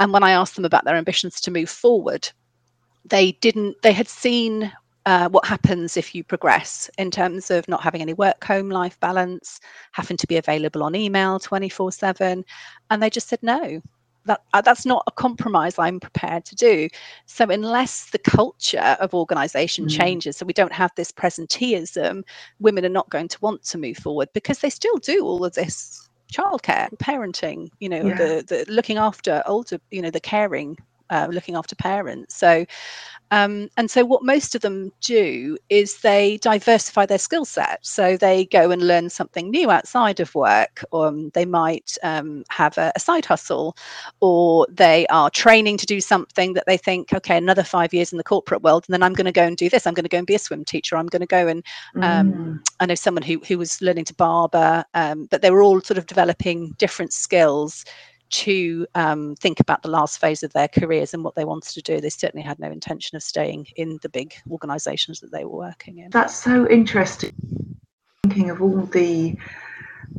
And when I asked them about their ambitions to move forward, they didn't they had seen uh, what happens if you progress in terms of not having any work home life balance having to be available on email 24 7 and they just said no that uh, that's not a compromise i'm prepared to do so unless the culture of organization mm. changes so we don't have this presenteeism women are not going to want to move forward because they still do all of this childcare parenting you know yeah. the the looking after older you know the caring uh, looking after parents. So, um, and so what most of them do is they diversify their skill set. So they go and learn something new outside of work, or um, they might um, have a, a, side hustle, or they are training to do something that they think, okay, another five years in the corporate world, and then I'm going to go and do this. I'm going to go and be a swim teacher. I'm going to go and um, mm. I know someone who who was learning to barber, um, but they were all sort of developing different skills to um, think about the last phase of their careers and what they wanted to do. They certainly had no intention of staying in the big organisations that they were working in. That's so interesting. Thinking of all the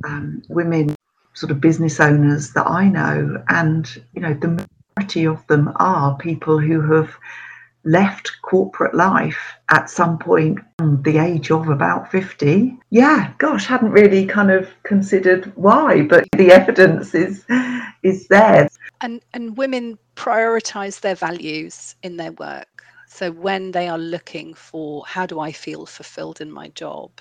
um, women, sort of business owners that I know, and you know, the majority of them are people who have left corporate life at some point the age of about 50 yeah gosh hadn't really kind of considered why but the evidence is is there. And and women prioritize their values in their work. So when they are looking for how do i feel fulfilled in my job?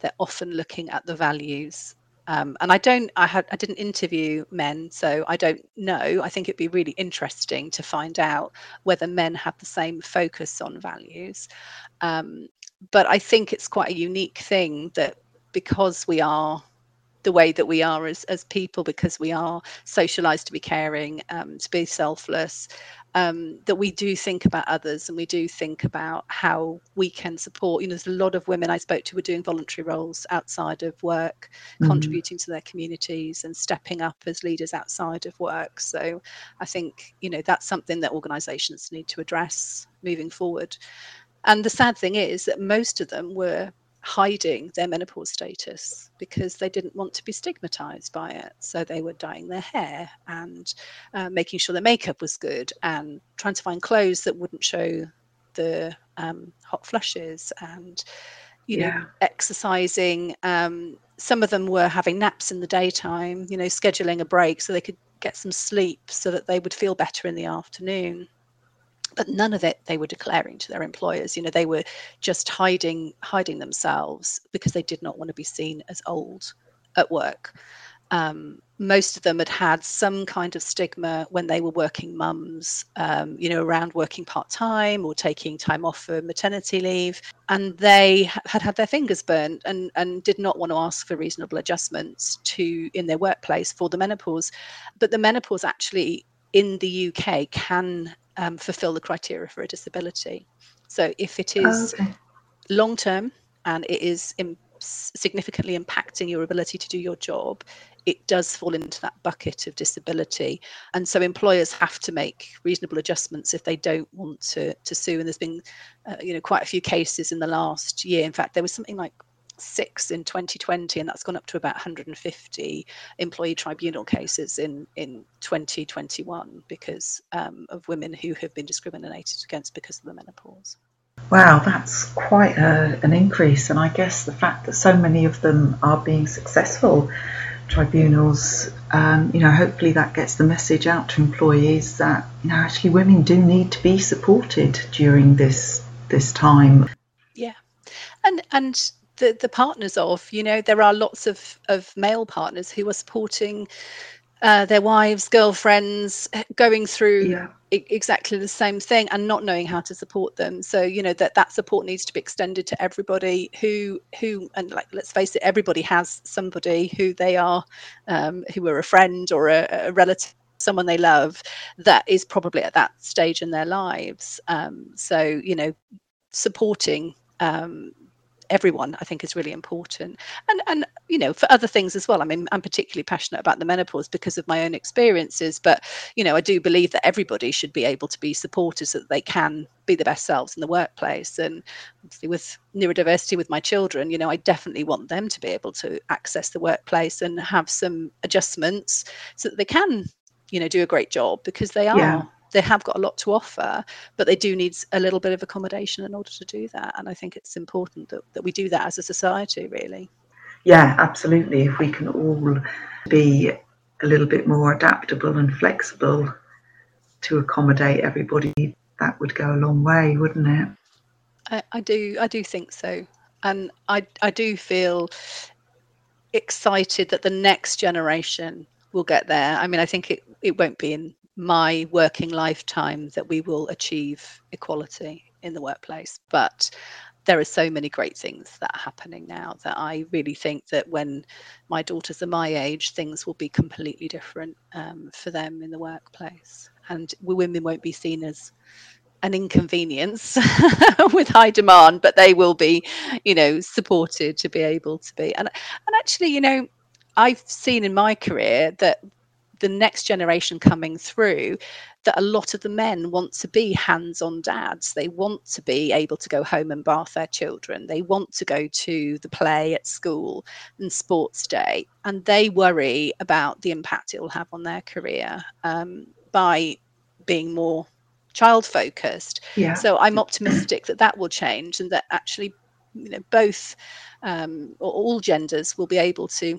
they're often looking at the values um, and I don't, I had, I didn't interview men, so I don't know. I think it'd be really interesting to find out whether men have the same focus on values. Um, but I think it's quite a unique thing that because we are the way that we are as, as people, because we are socialized to be caring, um, to be selfless, um, that we do think about others and we do think about how we can support. You know, there's a lot of women I spoke to were doing voluntary roles outside of work, mm-hmm. contributing to their communities and stepping up as leaders outside of work. So I think, you know, that's something that organisations need to address moving forward. And the sad thing is that most of them were hiding their menopause status because they didn't want to be stigmatized by it. So they were dyeing their hair and uh, making sure their makeup was good and trying to find clothes that wouldn't show the um, hot flushes and you know exercising. Um, some of them were having naps in the daytime you know scheduling a break so they could get some sleep so that they would feel better in the afternoon but none of it they were declaring to their employers. You know they were just hiding hiding themselves because they did not want to be seen as old at work. Um, most of them had had some kind of stigma when they were working mums, um, you know, around working part time or taking time off for maternity leave, and they had had their fingers burnt and and did not want to ask for reasonable adjustments to in their workplace for the menopause, but the menopause actually in the UK can um, fulfill the criteria for a disability. So if it is okay. long term and it is Im- significantly impacting your ability to do your job, it does fall into that bucket of disability. And so employers have to make reasonable adjustments if they don't want to, to sue. And there's been, uh, you know, quite a few cases in the last year. In fact, there was something like six in 2020 and that's gone up to about 150 employee tribunal cases in in 2021 because um, of women who have been discriminated against because of the menopause. Wow that's quite a, an increase and i guess the fact that so many of them are being successful tribunals um, you know hopefully that gets the message out to employees that you know actually women do need to be supported during this this time. Yeah and and the, the partners of. You know, there are lots of, of male partners who are supporting uh, their wives, girlfriends, eh, going through yeah. I- exactly the same thing and not knowing how to support them. So you know that that support needs to be extended to everybody who who and like let's face it, everybody has somebody who they are, um, who are a friend or a, a relative someone they love that is probably at that stage in their lives um, so you know supporting um, everyone i think is really important. And and you know for other things as well. I mean i'm particularly passionate about the menopause because of my own experiences but you know i do believe that everybody should be able to be supported so that they can be the best selves in the workplace. And obviously with neurodiversity with my children you know i definitely want them to be able to access the workplace and have some adjustments so that they can you know do a great job because they are yeah they have got a lot to offer, but they do need a little bit of accommodation in order to do that. And I think it's important that, that we do that as a society, really. Yeah, absolutely. If we can all be a little bit more adaptable and flexible to accommodate everybody, that would go a long way, wouldn't it? I, I do. I do think so, and I I do feel excited that the next generation will get there. I mean, I think it, it won't be in my working lifetime that we will achieve equality in the workplace. But there are so many great things that are happening now that I really think that when my daughters are my age, things will be completely different um, for them in the workplace. And women won't be seen as an inconvenience with high demand, but they will be, you know, supported to be able to be. And and actually, you know, I've seen in my career that the next generation coming through that a lot of the men want to be hands on dads. They want to be able to go home and bath their children. They want to go to the play at school and sports day. And they worry about the impact it will have on their career um, by being more child focused. Yeah. So I'm optimistic that that will change and that actually, you know, both um, or all genders will be able to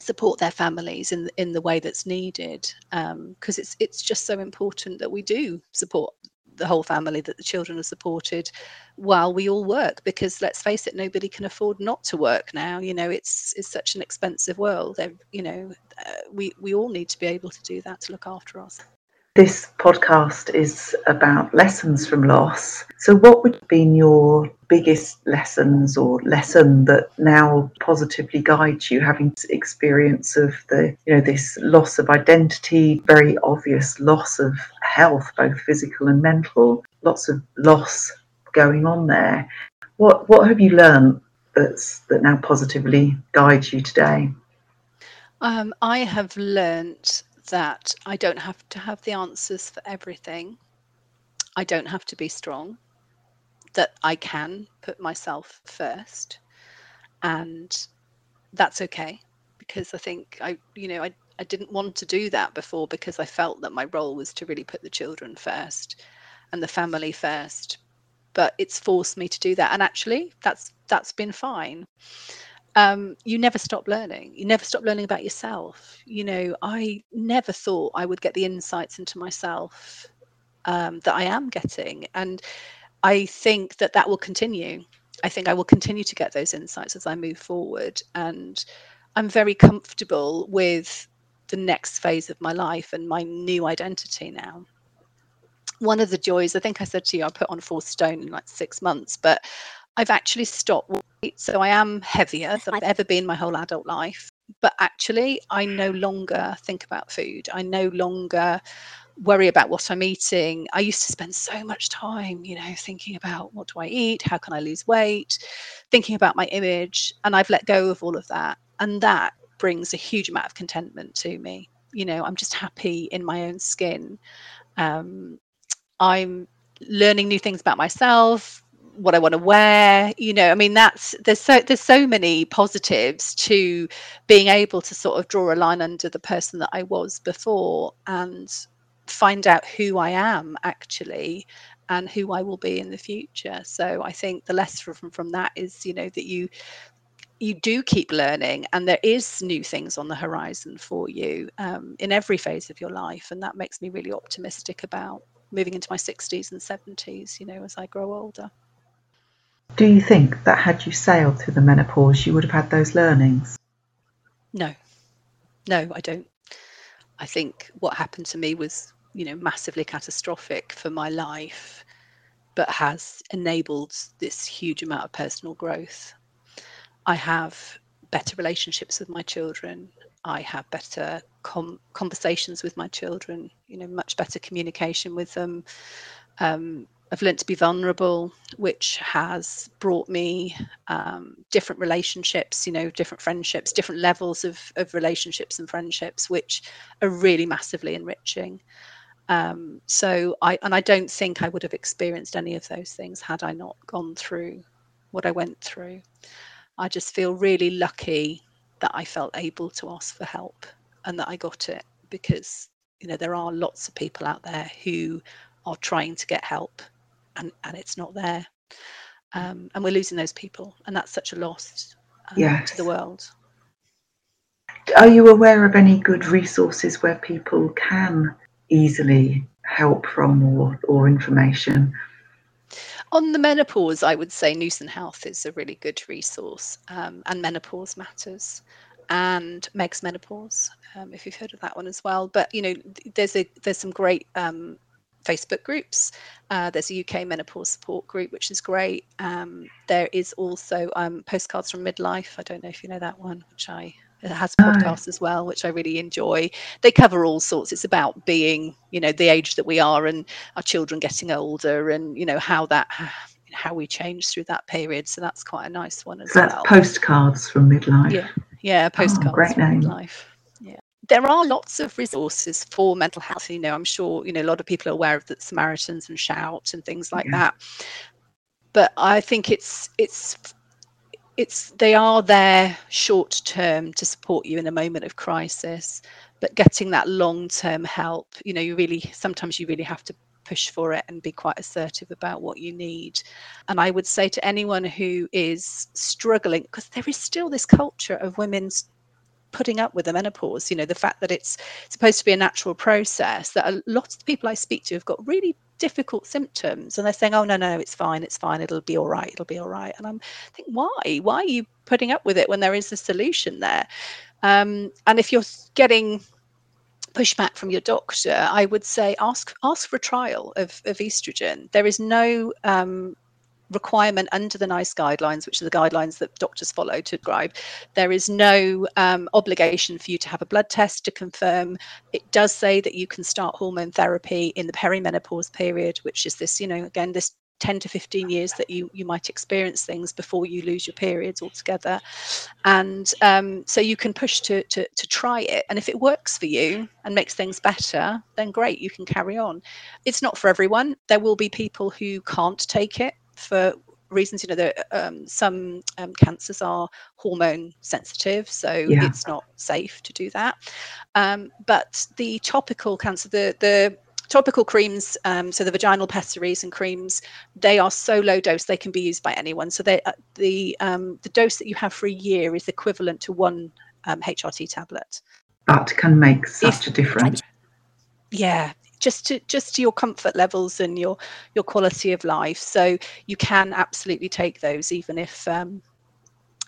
support their families in in the way that's needed because um, it's it's just so important that we do support the whole family that the children are supported while we all work because let's face it nobody can afford not to work now you know it's it's such an expensive world you know uh, we we all need to be able to do that to look after us this podcast is about lessons from loss. So, what would have been your biggest lessons or lesson that now positively guides you, having experience of the, you know, this loss of identity, very obvious loss of health, both physical and mental. Lots of loss going on there. What what have you learned that's that now positively guides you today? Um, I have learnt that I don't have to have the answers for everything. I don't have to be strong. That I can put myself first, and that's okay because I think I, you know, I I didn't want to do that before because I felt that my role was to really put the children first and the family first. But it's forced me to do that, and actually, that's that's been fine. Um, you never stop learning. You never stop learning about yourself. You know, I never thought I would get the insights into myself um, that I am getting, and I think that that will continue. I think I will continue to get those insights as I move forward, and I'm very comfortable with the next phase of my life and my new identity now. One of the joys, I think I said to you, I put on four stone in like six months, but I've actually stopped weight. So I am heavier than I've ever been my whole adult life. But actually, I no longer think about food. I no longer worry about what I'm eating. I used to spend so much time, you know, thinking about what do I eat? How can I lose weight? Thinking about my image. And I've let go of all of that. And that brings a huge amount of contentment to me. You know, I'm just happy in my own skin. Um, I'm learning new things about myself, what I want to wear. You know, I mean, that's there's so there's so many positives to being able to sort of draw a line under the person that I was before and find out who I am actually and who I will be in the future. So I think the lesson from from that is, you know, that you you do keep learning and there is new things on the horizon for you um, in every phase of your life and that makes me really optimistic about moving into my 60s and 70s you know as i grow older do you think that had you sailed through the menopause you would have had those learnings no no i don't i think what happened to me was you know massively catastrophic for my life but has enabled this huge amount of personal growth I have better relationships with my children. I have better com- conversations with my children, you know, much better communication with them. Um, I've learned to be vulnerable, which has brought me um, different relationships, you know, different friendships, different levels of, of relationships and friendships, which are really massively enriching. Um, so I and I don't think I would have experienced any of those things had I not gone through what I went through. I just feel really lucky that I felt able to ask for help and that I got it because you know there are lots of people out there who are trying to get help and and it's not there um, and we're losing those people and that's such a loss um, yes. to the world are you aware of any good resources where people can easily help from or, or information on the menopause, I would say Newson Health is a really good resource, um, and Menopause Matters, and Meg's Menopause, um, if you've heard of that one as well. But you know, there's a there's some great um, Facebook groups. Uh, there's a UK menopause support group, which is great. Um, there is also um, postcards from midlife. I don't know if you know that one, which I it has a podcast as well, which I really enjoy. They cover all sorts. It's about being, you know, the age that we are and our children getting older and, you know, how that how we change through that period. So that's quite a nice one as so that's well. postcards from midlife. Yeah. Yeah, oh, postcards oh, from name. midlife. There are lots of resources for mental health. You know, I'm sure, you know, a lot of people are aware of the Samaritans and Shout and things like yeah. that. But I think it's it's it's they are there short term to support you in a moment of crisis but getting that long term help you know you really sometimes you really have to push for it and be quite assertive about what you need and i would say to anyone who is struggling because there is still this culture of women's putting up with the menopause you know the fact that it's supposed to be a natural process that a lot of the people i speak to have got really difficult symptoms and they're saying oh no no it's fine it's fine it'll be all right it'll be all right. And i'm think why? Why are you putting up with it when there is a solution there? Um, and if you're getting pushback from your doctor i would say ask ask for a trial of, of estrogen. There is no um, requirement under the NICE guidelines, which are the guidelines that doctors follow to prescribe. There is no um, obligation for you to have a blood test to confirm. It does say that you can start hormone therapy in the perimenopause period, which is this, you know, again, this 10 to 15 years that you you might experience things before you lose your periods altogether and um, so you can push to, to to try it and if it works for you and makes things better then great you can carry on it's not for everyone there will be people who can't take it for reasons you know there um, some um, cancers are hormone sensitive so yeah. it's not safe to do that. Um, but the topical cancer the the topical creams um, so the vaginal pessaries and creams they are so low dose they can be used by anyone. So they uh, the um, the dose that you have for a year is equivalent to one hrt um, tablet. That can make such if, a difference. Yeah just to just to your comfort levels and your your quality of life. So you can absolutely take those, even if um,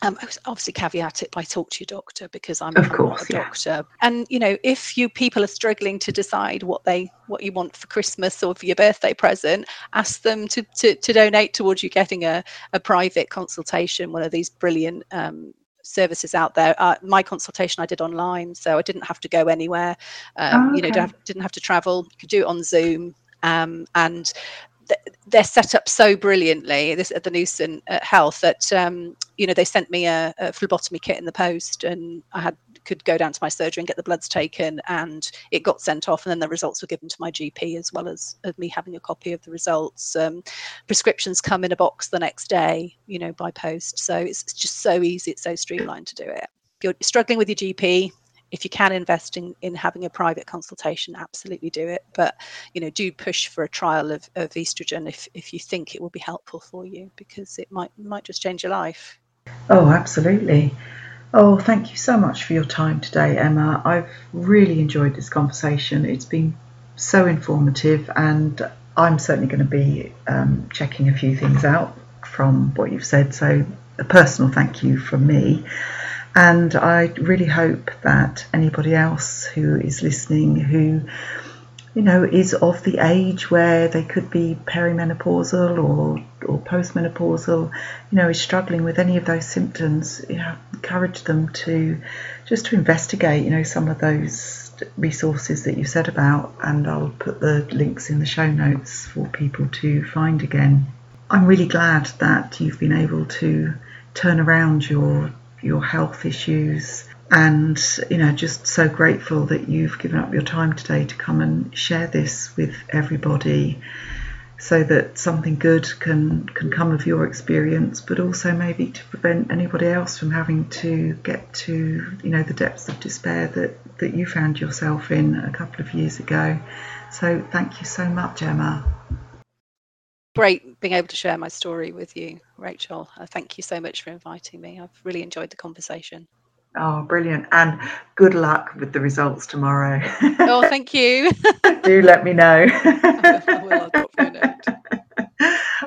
um, obviously caveat it by talk to your doctor because I'm, of course, not a doctor. Yeah. And you know, if you people are struggling to decide what they what you want for Christmas or for your birthday present, ask them to to, to donate towards you getting a, a private consultation, one of these brilliant um, services out there. Uh, my consultation I did online, so I didn't have to go anywhere. Um, oh, okay. You know, didn't have to travel. You could do it on Zoom, um, and they're set up so brilliantly this at the Newson uh, Health that um, you know they sent me a, a, phlebotomy kit in the post, and I had could go down to my surgery and get the bloods taken, and it got sent off, and then the results were given to my GP as well as, as me having a copy of the results. Um, prescriptions come in a box the next day, you know, by post, so it's, it's just so easy, it's so streamlined to do it. If you're struggling with your GP, if you can invest in, in having a private consultation, absolutely do it. But you know, do push for a trial of, of estrogen if, if you think it will be helpful for you because it might might just change your life. Oh, absolutely. Oh, thank you so much for your time today, Emma. I've really enjoyed this conversation. It's been so informative, and I'm certainly going to be um, checking a few things out from what you've said. So, a personal thank you from me. And I really hope that anybody else who is listening who you know, is of the age where they could be perimenopausal or, or postmenopausal, you know, is struggling with any of those symptoms, you know, encourage them to just to investigate, you know, some of those resources that you said about, and I'll put the links in the show notes for people to find again. I'm really glad that you've been able to turn around your your health issues and you know just so grateful that you've given up your time today to come and share this with everybody so that something good can can come of your experience but also maybe to prevent anybody else from having to get to you know the depths of despair that that you found yourself in a couple of years ago. So thank you so much emma. Great being able to share my story with you rachel. Uh, thank you so much for inviting me. I've really enjoyed the conversation Oh, brilliant. And good luck with the results tomorrow. oh, thank you. Do let me know.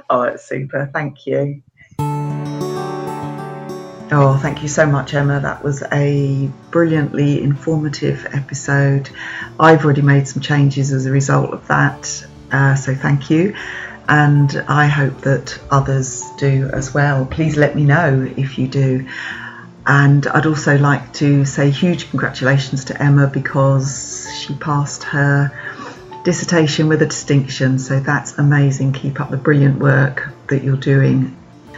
oh, it's super. Thank you. Oh, thank you so much, Emma. That was a brilliantly informative episode. I've already made some changes as a result of that, uh, so thank you. And I hope that others do as well. Please let me know if you do. And I'd also like to say huge congratulations to Emma because she passed her dissertation with a distinction. So that's amazing. Keep up the brilliant work that you're doing.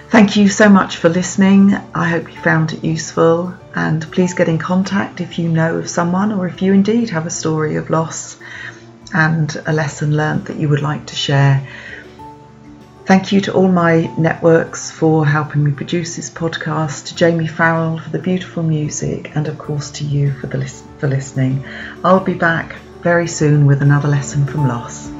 Thank you so much for listening. I hope you found it useful. And please get in contact if you know of someone or if you indeed have a story of loss and a lesson learnt that you would like to share. Thank you to all my networks for helping me produce this podcast, to Jamie Farrell for the beautiful music, and of course to you for, the, for listening. I'll be back very soon with another lesson from loss.